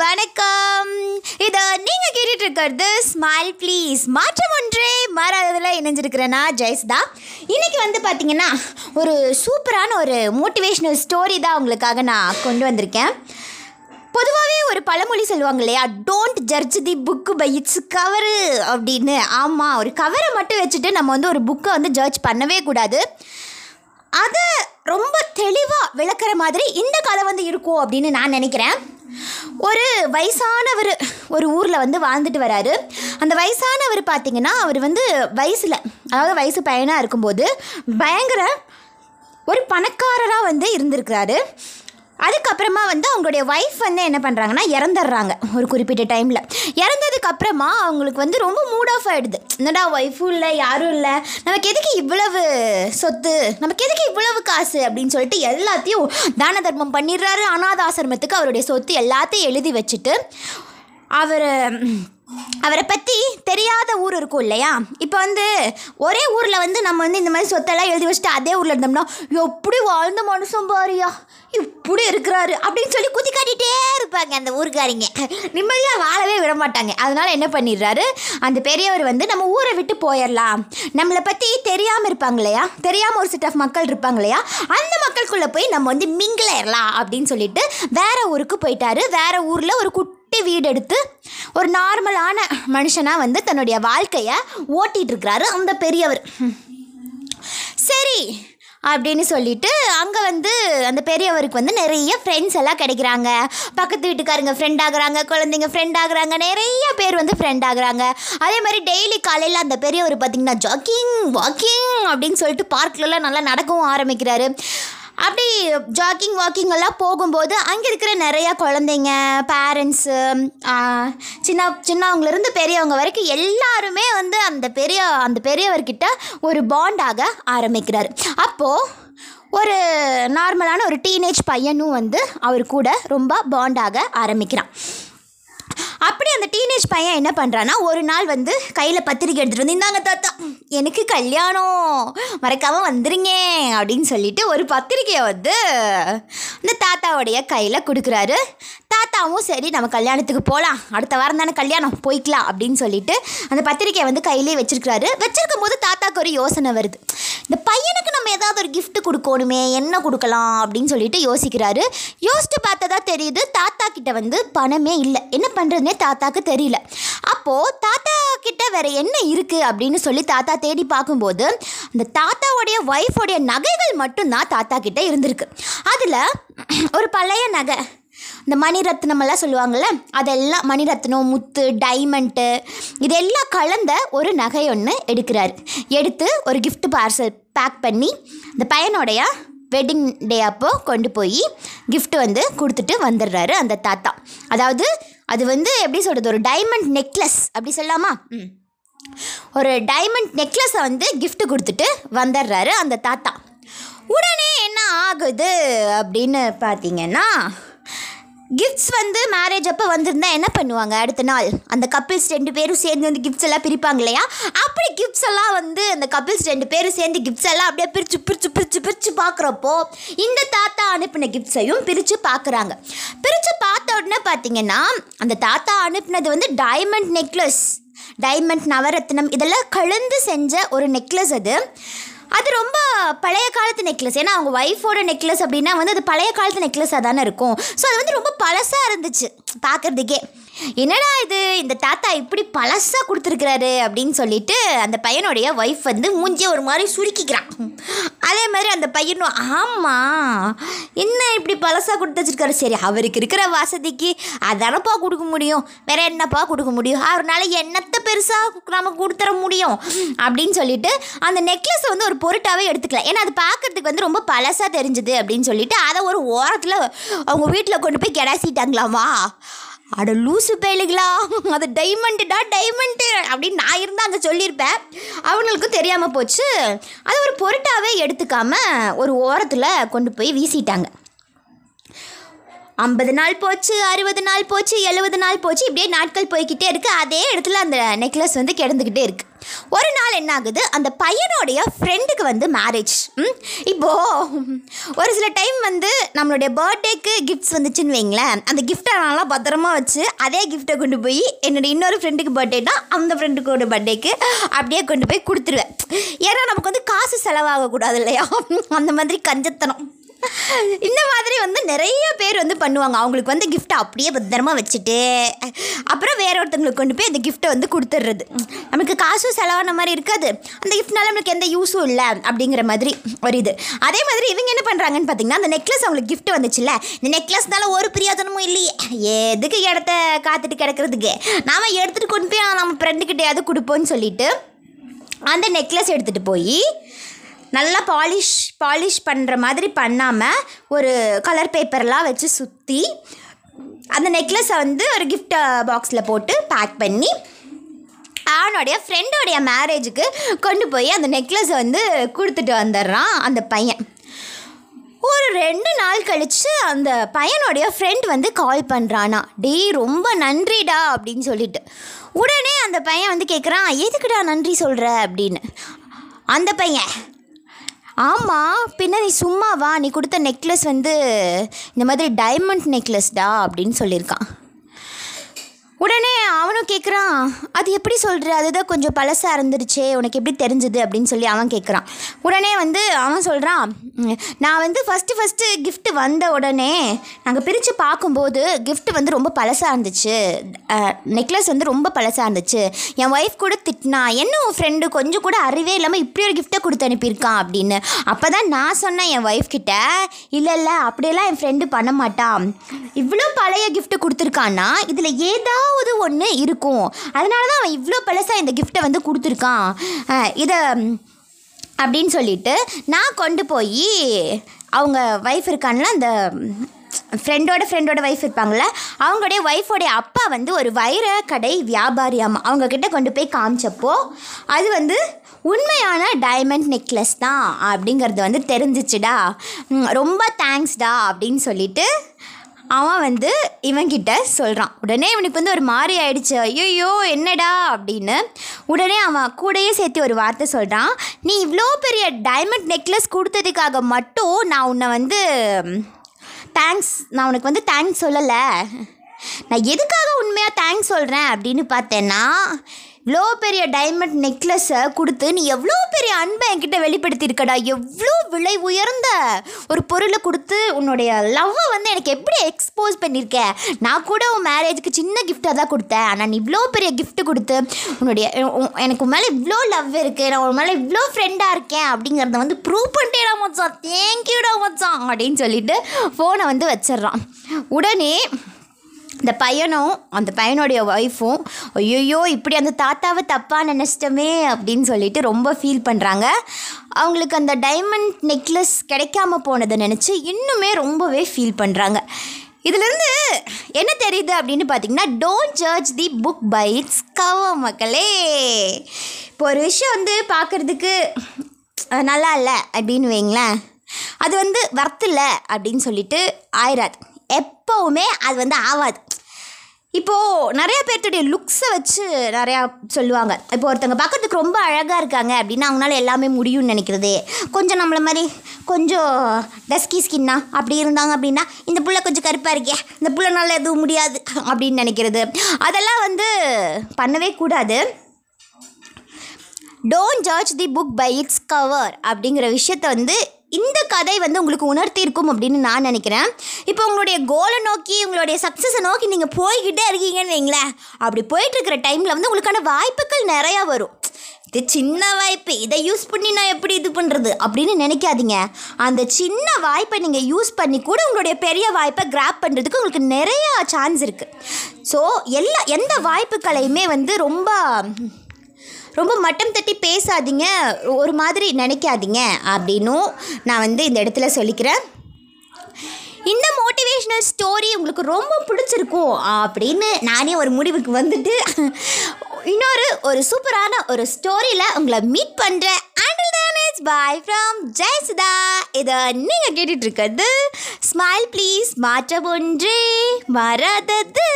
வணக்கம். இதை நீங்கள் கேட்டுட்டு இருக்கிறது ஸ்மைல் ப்ளீஸ் மாற்றம் ஒன்றே மாறாததில் இணைஞ்சிருக்கிறேன்னா ஜெயஸ்தா இன்றைக்கி வந்து பார்த்தீங்கன்னா ஒரு சூப்பரான ஒரு மோட்டிவேஷ்னல் ஸ்டோரி தான் உங்களுக்காக நான் கொண்டு வந்திருக்கேன். பொதுவாகவே ஒரு பழமொழி சொல்லுவாங்க இல்லையா don't judge the book by its cover அப்படின்னு. ஆமாம் ஒரு கவரை மட்டும் வச்சுட்டு நம்ம வந்து ஒரு புக்கை வந்து ஜட்ஜ் பண்ணவே கூடாது. அதை ரொம்ப தெளிவாக விளக்குற மாதிரி இந்த கதை வந்து இருக்கும் அப்படின்னு நான் நினைக்கிறேன். ஒரு வயசானவர் ஒரு ஊரில் வந்து வாழ்ந்துட்டு வராரு. அந்த வயசானவர் பார்த்தீங்கன்னா அவர் வந்து வயசில் அதாவது வயசு பையனாக இருக்கும்போது பயங்கர ஒரு பணக்காரராக வந்து இருந்திருக்கிறாரு. அதுக்கப்புறமா வந்து அவங்களுடைய ஒய்ஃப் வந்து என்ன பண்ணுறாங்கன்னா இறந்துடுறாங்க. ஒரு குறிப்பிட்ட டைமில் இறந்ததுக்கப்புறமா அவங்களுக்கு வந்து ரொம்ப மூட் ஆஃப் ஆகிடுது என்னடா ஒய்ஃபும் இல்லை யாரும் இல்லை. நமக்கு எதுக்கு இவ்வளவு சொத்து? நமக்கு எதுக்கு இவ்வளவு காசு? அப்படின்னு சொல்லிட்டு எல்லாத்தையும் தான தர்மம் பண்ணிடுறாரு. அனாதாசிரமத்துக்கு அவருடைய சொத்து எல்லாத்தையும் எழுதி வச்சுட்டு அவர் அவரை பற்றி தெரியாத ஊர் இருக்கும் இல்லையா? இப்போ வந்து ஒரே ஊரில் வந்து நம்ம வந்து இந்த மாதிரி சொத்தெல்லாம் எழுதி வச்சுட்டு அதே ஊரில் இருந்தோம்னா எப்படி வாழ்ந்த மனுஷன் பாரியா? இப்படி இருக்கிறாரு அப்படின்னு சொல்லி குதி காட்டிகிட்டே இருப்பாங்க அந்த ஊருக்காரிங்க. நிம்மதியாக வாழவே விட மாட்டாங்க. அதனால் என்ன பண்ணிடுறாரு? அந்த பெரியவர் வந்து நம்ம ஊரை விட்டு போயிடலாம். நம்மளை பற்றி தெரியாமல் இருப்பாங்க இல்லையா? தெரியாமல் ஒரு செட் ஆஃப் மக்கள் இருப்பாங்க இல்லையா? அந்த மக்களுக்குள்ளே போய் நம்ம வந்து மிங்கிலாயிரலாம் அப்படின்னு சொல்லிட்டு வேற ஊருக்கு போயிட்டாரு. வேறு ஊரில் ஒரு குட்டி வீடு எடுத்து ஒரு நார்மலான மனுஷனாக வந்து தன்னுடைய வாழ்க்கையை ஓட்டிகிட்டு இருக்கிறாரு அந்த பெரியவர். சரி அப்படின்னு சொல்லிட்டு அங்கே வந்து அந்த பெரியவருக்கு வந்து நிறைய ஃப்ரெண்ட்ஸ் எல்லாம் கிடைக்கிறாங்க. பக்கத்து வீட்டுக்காரங்க ஃப்ரெண்ட் ஆகுறாங்க குழந்தைங்க ஃப்ரெண்ட் ஆகுறாங்க நிறைய பேர் வந்து ஃப்ரெண்ட் ஆகுறாங்க. அதே மாதிரி டெய்லி காலையில் அந்த பெரியவர் பார்த்திங்கன்னா ஜாக்கிங் வாக்கிங் அப்படின்னு சொல்லிட்டு பார்க்லலாம் நல்லா நடக்கவும் ஆரம்பிக்கிறாரு. அப்படி ஜாக்கிங் வாக்கிங் எல்லாம் போகும்போது அங்கே இருக்கிற நிறையா குழந்தைங்க பேரண்ட்ஸு சின்ன சின்னவங்கலேருந்து பெரியவங்க வரைக்கும் எல்லாருமே வந்து அந்த பெரிய அந்த பெரியவர்கிட்ட ஒரு பாண்டாக ஆரம்பிக்கிறார். அப்போது ஒரு நார்மலான ஒரு டீனேஜ் பையனும் வந்து அவர் கூட ரொம்ப பாண்டாக ஆரம்பிக்கிறான். அப்படி அந்த டீனேஜ் பையன் என்ன பண்ணுறான்னா ஒரு நாள் வந்து கையில் பத்திரிக்கை எடுத்துகிட்டு வந்து இந்தாங்க தாத்தா எனக்கு கல்யாணம். மறக்காமல் வந்துருங்க அப்படின்னு சொல்லிட்டு ஒரு பத்திரிக்கையை வந்து இந்த தாத்தாவுடைய கையில் கொடுக்குறாரு. தாத்தாவும் சரி நம்ம கல்யாணத்துக்கு போகலாம் அடுத்த வாரம் தானே கல்யாணம் போய்க்கலாம் அப்படின்னு சொல்லிட்டு அந்த பத்திரிக்கையை வந்து கையிலே வச்சிருக்கிறாரு. வச்சிருக்கும் போது தாத்தாவுக்கு ஒரு யோசனை வருது. இந்த பையனுக்கு நம்ம ஏதாவது ஒரு கிஃப்ட் கொடுக்கணுமே என்ன கொடுக்கலாம் அப்படின்னு சொல்லிட்டு யோசிக்கிறாரு. யோசிச்சு பார்த்ததா தெரியுது தாத்தா கிட்ட வந்து பணமே இல்லை. என்ன பண்ணுறதுனே தாத்தாக்கு தெரியல. அப்போது தாத்தா கிட்ட வேற என்ன இருக்குது அப்படின்னு சொல்லி தாத்தா தேடி பார்க்கும்போது அந்த தாத்தாவுடைய ஒய்ஃபோடைய நகைகள் மட்டும்தான் தாத்தா கிட்ட இருந்திருக்கு. அதில் ஒரு பழைய நகை இந்த மணிரத்னம் எல்லாம் சொல்லுவாங்கள்ல அதெல்லாம் மணிரத்னம் முத்து டைமண்ட்டு இதெல்லாம் கலந்த ஒரு நகை ஒன்று எடுக்கிறாரு. எடுத்து ஒரு கிஃப்ட் பார்சல் பேக் பண்ணி இந்த பையனுடைய வெட்டிங் டே அப்போ கொண்டு போய் கிஃப்ட் வந்து கொடுத்துட்டு வந்துடுறாரு அந்த தாத்தா. அதாவது அது வந்து எப்படி சொல்கிறது ஒரு டைமண்ட் நெக்லஸ் அப்படி சொல்லலாமா? ம். ஒரு டைமண்ட் நெக்லஸை வந்து gift கொடுத்துட்டு வந்துடுறாரு அந்த தாத்தா. உடனே என்ன ஆகுது அப்படின்னு பார்த்தீங்கன்னா கிஃப்ட்ஸ் வந்து மேரேஜ் அப்போ வந்திருந்தா என்ன பண்ணுவாங்க அடுத்த நாள்? அந்த கப்பிள்ஸ் ரெண்டு பேரும் சேர்ந்து வந்து கிஃப்ட்ஸ் எல்லாம் பிரிப்பாங்க இல்லையா? அப்படி கிஃப்ட்ஸ் எல்லாம் வந்து அந்த கப்பிள்ஸ் ரெண்டு பேரும் சேர்ந்து கிஃப்ட்ஸ் எல்லாம் அப்படியே பிரித்து பிரித்து பிரித்து பிரித்து பார்க்குறப்போ இந்த தாத்தா அனுப்பின கிஃப்ட்ஸையும் பிரித்து பார்க்குறாங்க. பிரித்து பார்த்த உடனே பார்த்தீங்கன்னா அந்த தாத்தா அனுப்பினது வந்து டைமண்ட் நெக்லஸ் டைமண்ட் நவரத்னம் இதெல்லாம் கலந்து செஞ்ச ஒரு நெக்லஸ் அது. அது ரொம்ப பழைய காலத்து நெக்லஸ் ஏன்னா அவங்க ஒய்ஃபோட நெக்லஸ் அப்படின்னா வந்து அது பழைய காலத்து நெக்லஸாக தானே இருக்கும். ஸோ அது வந்து ரொம்ப பழசாக இருந்துச்சு. பார்க்குறதுக்கே என்னடா இது? இந்த தாத்தா இப்படி பழசாக கொடுத்துருக்குறாரு அப்படின்னு சொல்லிட்டு அந்த பையனுடைய ஒய்ஃப் வந்து மூஞ்சியை ஒரு மாதிரி சுருக்கிக்கிறான். அதே மாதிரி அந்த பையனும் ஆமாம் என்ன இப்படி பழசாக கொடுத்து வச்சிருக்காரு? சரி அவருக்கு இருக்கிற வசதிக்கு அதானப்பா கொடுக்க முடியும். வேற என்னப்பா கொடுக்க முடியும்? அவர்னால என்னத்தை பெருசாக நம்ம கொடுத்துற முடியும்? அப்படின்னு சொல்லிட்டு அந்த நெக்லஸ் வந்து ஒரு பொருட்டாகவே எடுத்துக்கலாம். ஏன்னா அது பார்க்கறதுக்கு வந்து ரொம்ப பழசாக தெரிஞ்சுது அப்படின்னு சொல்லிட்டு அதை ஒரு ஓரத்தில் அவங்க வீட்டில் கொண்டு போய் கிடாசிட்டாங்களாமா. அட லூசு பயலுங்களா அது டைமண்டுடா டைமண்டு அப்படின்னு நான் இருந்தால் அங்கே சொல்லியிருப்பேன். அவங்களுக்கும் தெரியாமல் போச்சு. அது ஒரு பொருட்டாவே எடுத்துக்காம ஒரு ஓரத்தில் கொண்டு போய் வீசிட்டாங்க. ஐம்பது நாள் போச்சு அறுபது நாள் போச்சு எழுபது நாள் போச்சு இப்படியே நாட்கள் போய்கிட்டே இருக்கு. அதே இடத்துல அந்த நெக்லஸ் வந்து கிடந்துக்கிட்டே இருக்கு. ஒரு நாள் என்ன ஆகுது? அந்த பையனுடைய ஃப்ரெண்டுக்கு வந்து மேரேஜ் இப்போது ஒரு சில டைம் வந்து நம்மளுடைய பர்த்டேக்கு கிஃப்ட்ஸ் வந்துச்சுன்னு வைங்களேன். அந்த கிஃப்ட்டை நல்லா பத்திரமா வச்சு அதே கிஃப்ட்டை கொண்டு போய் என்னுடைய இன்னொரு ஃப்ரெண்டுக்கு பர்த்டேனா அந்த ஃப்ரெண்டுக்கோட பர்த்டேக்கு அப்படியே கொண்டு போய் கொடுத்துருவேன். ஏன்னா நமக்கு வந்து காசு செலவாகக்கூடாது இல்லையா? அந்த மாதிரி கஞ்சத்தனம். இந்த மாதிரி வந்து நிறைய பேர் வந்து பண்ணுவாங்க. அவங்களுக்கு வந்து கிஃப்ட்டை அப்படியே பத்திரமா வச்சுட்டு அப்புறம் வேற ஒருத்தவங்களுக்கு கொண்டு போய் அந்த கிஃப்ட்டை வந்து கொடுத்துட்றது நமக்கு காசும் செலவான மாதிரி இருக்காது. அந்த கிஃப்ட்னால நம்மளுக்கு எந்த யூஸும் இல்லை அப்படிங்கிற மாதிரி ஒரு இது. அதே மாதிரி இவங்க என்ன பண்ணுறாங்கன்னு பார்த்தீங்கன்னா அந்த நெக்லஸ் அவங்களுக்கு கிஃப்ட் வந்துச்சுல்ல இந்த நெக்லஸ்னால ஒரு பிரியோஜனமும் இல்லையே. எதுக்கு இடத்த காத்துட்டு கிடக்கிறதுக்கு? நாம் எடுத்துகிட்டு கொண்டு போய் நம்ம ஃப்ரெண்டுக்கிட்டையாவது கொடுப்போம்னு சொல்லிட்டு அந்த நெக்லஸ் எடுத்துகிட்டு போய் நல்லா பாலிஷ் பாலிஷ் பண்ணுற மாதிரி பண்ணாமல் ஒரு கலர் பேப்பர்லாம் வச்சு சுற்றி அந்த நெக்லஸை வந்து ஒரு கிஃப்ட் பாக்ஸில் போட்டு பேக் பண்ணி அவனுடைய ஃப்ரெண்டோடைய மேரேஜுக்கு கொண்டு போய் அந்த நெக்லஸை வந்து கொடுத்துட்டு வந்துடுறான் அந்த பையன். ஒரு ரெண்டு நாள் கழித்து அந்த பையனுடைய ஃப்ரெண்ட் வந்து கால் பண்ணுறானா டேய் ரொம்ப நன்றிடா அப்படின்னு சொல்லிட்டு. உடனே அந்த பையன் வந்து கேட்குறான் எதுக்குடா நன்றி சொல்கிற அப்படின்னு. அந்த பையன் ஆமாம் பின்ன நீ சும்மாவா? நீ கொடுத்த நெக்லஸ் வந்து இந்த மாதிரி டைமண்ட் நெக்லஸ்டா அப்படின்னு சொல்லியிருக்கான். உடனே அவனும் கேட்குறான் அது எப்படி சொல்கிற அதுதான் கொஞ்சம் பழசாக இருந்துருச்சே உனக்கு எப்படி தெரிஞ்சுது? அப்படின்னு சொல்லி அவன் கேட்குறான் உடனே வந்து அவன் சொல்கிறான் நான் வந்து ஃபஸ்ட்டு ஃபஸ்ட்டு கிஃப்ட் வந்த உடனே நாங்கள் பிரித்து பார்க்கும்போது கிஃப்ட் வந்து ரொம்ப பழசாக இருந்துச்சு. நெக்லஸ் வந்து ரொம்ப பழசாக இருந்துச்சு. என் ஒய்ஃப் கூட திட்டினா என்ன உன் ஃப்ரெண்டு கொஞ்சம் கூட அறிவே இல்லாமல் இப்படி ஒரு கிஃப்ட்டை கொடுத்து அனுப்பியிருக்கான்? அப்படின்னு. அப்போ தான் நான் சொன்னேன் என் ஒய்ஃப் கிட்ட இல்லை இல்லை அப்படியெல்லாம் என் ஃப்ரெண்டு பண்ண மாட்டான். இவ்வளோ பழைய கிஃப்ட்டு கொடுத்துருக்கான்னா இதில் ஏதாவது ஒன்று இருக்கும். அதனால தான் அவன் இவ்வளோ பழசாக இந்த கிஃப்ட்டை வந்து கொடுத்துருக்கான். இதை அப்படின்னு சொல்லிட்டு நான் கொண்டு போய் அவங்க ஒய்ஃப் இருக்கான்ல அந்த ஃப்ரெண்டோட ஃப்ரெண்டோட ஒய்ஃப் இருப்பாங்கள அவங்களுடைய ஒய்ஃபோடைய அப்பா வந்து ஒரு வைர கடை வியாபாரியாம் அவங்கக்கிட்ட கொண்டு போய் காமிச்சப்போ அது வந்து உண்மையான டைமண்ட் நெக்லஸ் தான் அப்படிங்கிறது வந்து தெரிஞ்சிச்சுடா. ரொம்ப தேங்க்ஸ்டா அப்படின்னு சொல்லிட்டு அவன் வந்து இவன்கிட்ட சொல்கிறான் உடனே இவனுக்கு வந்து ஒரு மாதிரி ஆயிடுச்சு. ஐயோ என்னடா அப்படின்னு. உடனே அவன் கூடயே சேர்த்து ஒரு வார்த்தை சொல்கிறான் நீ இவ்வளோ பெரிய டைமண்ட் நெக்லஸ் கொடுத்ததுக்காக மட்டும் நான் உன்னை வந்து தேங்க்ஸ் நான் உனக்கு வந்து தேங்க்ஸ் சொல்லலை. நான் எதுக்காக உண்மையாக தேங்க்ஸ் சொல்கிறேன் அப்படின்னு பார்த்தேன்னா இவ்வளோ பெரிய டைமண்ட் நெக்லஸை கொடுத்து நீ எவ்வளோ பெரிய அன்பை என்கிட்ட வெளிப்படுத்தியிருக்கடா? எவ்வளோ விலை உயர்ந்த ஒரு பொருளை கொடுத்து உன்னுடைய லவ்வை வந்து எனக்கு எப்படி எக்ஸ்போஸ் பண்ணியிருக்க? நான் கூட உன் மேரேஜுக்கு சின்ன கிஃப்டாக தான் கொடுத்தேன். ஆனால் நீ இவ்வளோ பெரிய கிஃப்ட் கொடுத்து உன்னுடைய உ- எனக்கு உன் மேலே இவ்வளோ லவ் இருக்குது நான் உன் மேலே இவ்வளோ ஃப்ரெண்டாக இருக்கேன். அப்படிங்கிறத வந்து ப்ரூவ் பண்ணிட்டேடா மச்சான். தேங்க்யூடா மச்சான். அப்படின்னு சொல்லிட்டு ஃபோனை வந்து வச்சிடுறான். உடனே இந்த பையனும் அந்த பையனுடைய ஒய்ஃபும் ஐயோ இப்படி அந்த தாத்தாவை தப்பாக நினச்சிட்டோமே அப்படின்னு சொல்லிட்டு ரொம்ப ஃபீல் பண்ணுறாங்க அவங்களுக்கு அந்த டைமண்ட் நெக்லஸ் கிடைக்காம போனதை நினச்சி இன்னுமே ரொம்பவே ஃபீல் பண்ணுறாங்க இதுலேருந்து என்ன தெரியுது அப்படின்னு பார்த்தீங்கன்னா don't judge the book by its cover மக்களே. இப்போ ஒரு விஷயம் வந்து பார்க்குறதுக்கு நல்லா இல்லை அப்படின்னு வைங்களேன் அது வந்து வர்த்தில்லை அப்படின்னு சொல்லிட்டு ஆயிராது. எப்போவுமே அது வந்து ஆகாது இப்போது நிறைய பேர்த்துடைய லுக்ஸை வச்சு நிறையா சொல்லுவாங்க. இப்போ ஒருத்தவங்க பார்க்குறதுக்கு ரொம்ப அழகாக இருக்காங்க அப்படின்னா அவங்களால எல்லாமே முடியும்னு நினைக்கிறது. கொஞ்சம் நம்மள மாதிரி கொஞ்சம் டஸ்கி ஸ்கின்னா அப்படி இருந்தாங்க அப்படின்னா இந்த புள்ள கொஞ்சம் கருப்பாக இருக்கே இந்த புள்ளனால எதுவும் முடியாது அப்படின்னு நினைக்கிறது. அதெல்லாம் வந்து பண்ணவே கூடாது. Don't judge the book by its cover அப்படிங்கிற விஷயத்த வந்து இந்த கதை வந்து உங்களுக்கு உணர்த்தியிருக்கும் அப்படின்னு நான் நினைக்கிறேன். இப்போ உங்களுடைய கோலை நோக்கி உங்களுடைய சக்ஸஸை நோக்கி நீங்கள் போய்கிட்டே இருக்கீங்கன்னு வைங்களேன். அப்படி போயிட்டுருக்கிற டைமில் வந்து உங்களுக்கான வாய்ப்புகள் நிறையா வரும். இது சின்ன வாய்ப்பு. இதை யூஸ் பண்ணி நான் எப்படி இது பண்ணுறது அப்படின்னு நினைக்காதீங்க. அந்த சின்ன வாய்ப்பை நீங்கள் யூஸ் பண்ணி கூட உங்களுடைய பெரிய வாய்ப்பை கிராப் பண்ணுறதுக்கு உங்களுக்கு நிறையா சான்ஸ் இருக்குது ஸோ எல்லா எந்த வாய்ப்புகளையுமே வந்து ரொம்ப ரொம்ப மட்டம் தட்டி பேசாதீங்க. ஒரு மாதிரி நினைக்காதீங்க அப்படின்னும் நான் வந்து இந்த இடத்துல சொல்லிக்கிறேன். இந்த மோட்டிவேஷ்னல் ஸ்டோரி உங்களுக்கு ரொம்ப பிடிச்சிருக்கும் அப்படின்னு நானே ஒரு முடிவுக்கு வந்துட்டு இன்னொரு ஒரு சூப்பரான ஒரு ஸ்டோரியில் உங்களை மீட் பண்ணுறேன் பாய் ஃப்ரம் ஜெயசுதா இதை நீங்கள் கேட்டுட்ருக்கிறது ஸ்மைல் ப்ளீஸ் மாற்றம் ஒன்றே மறதது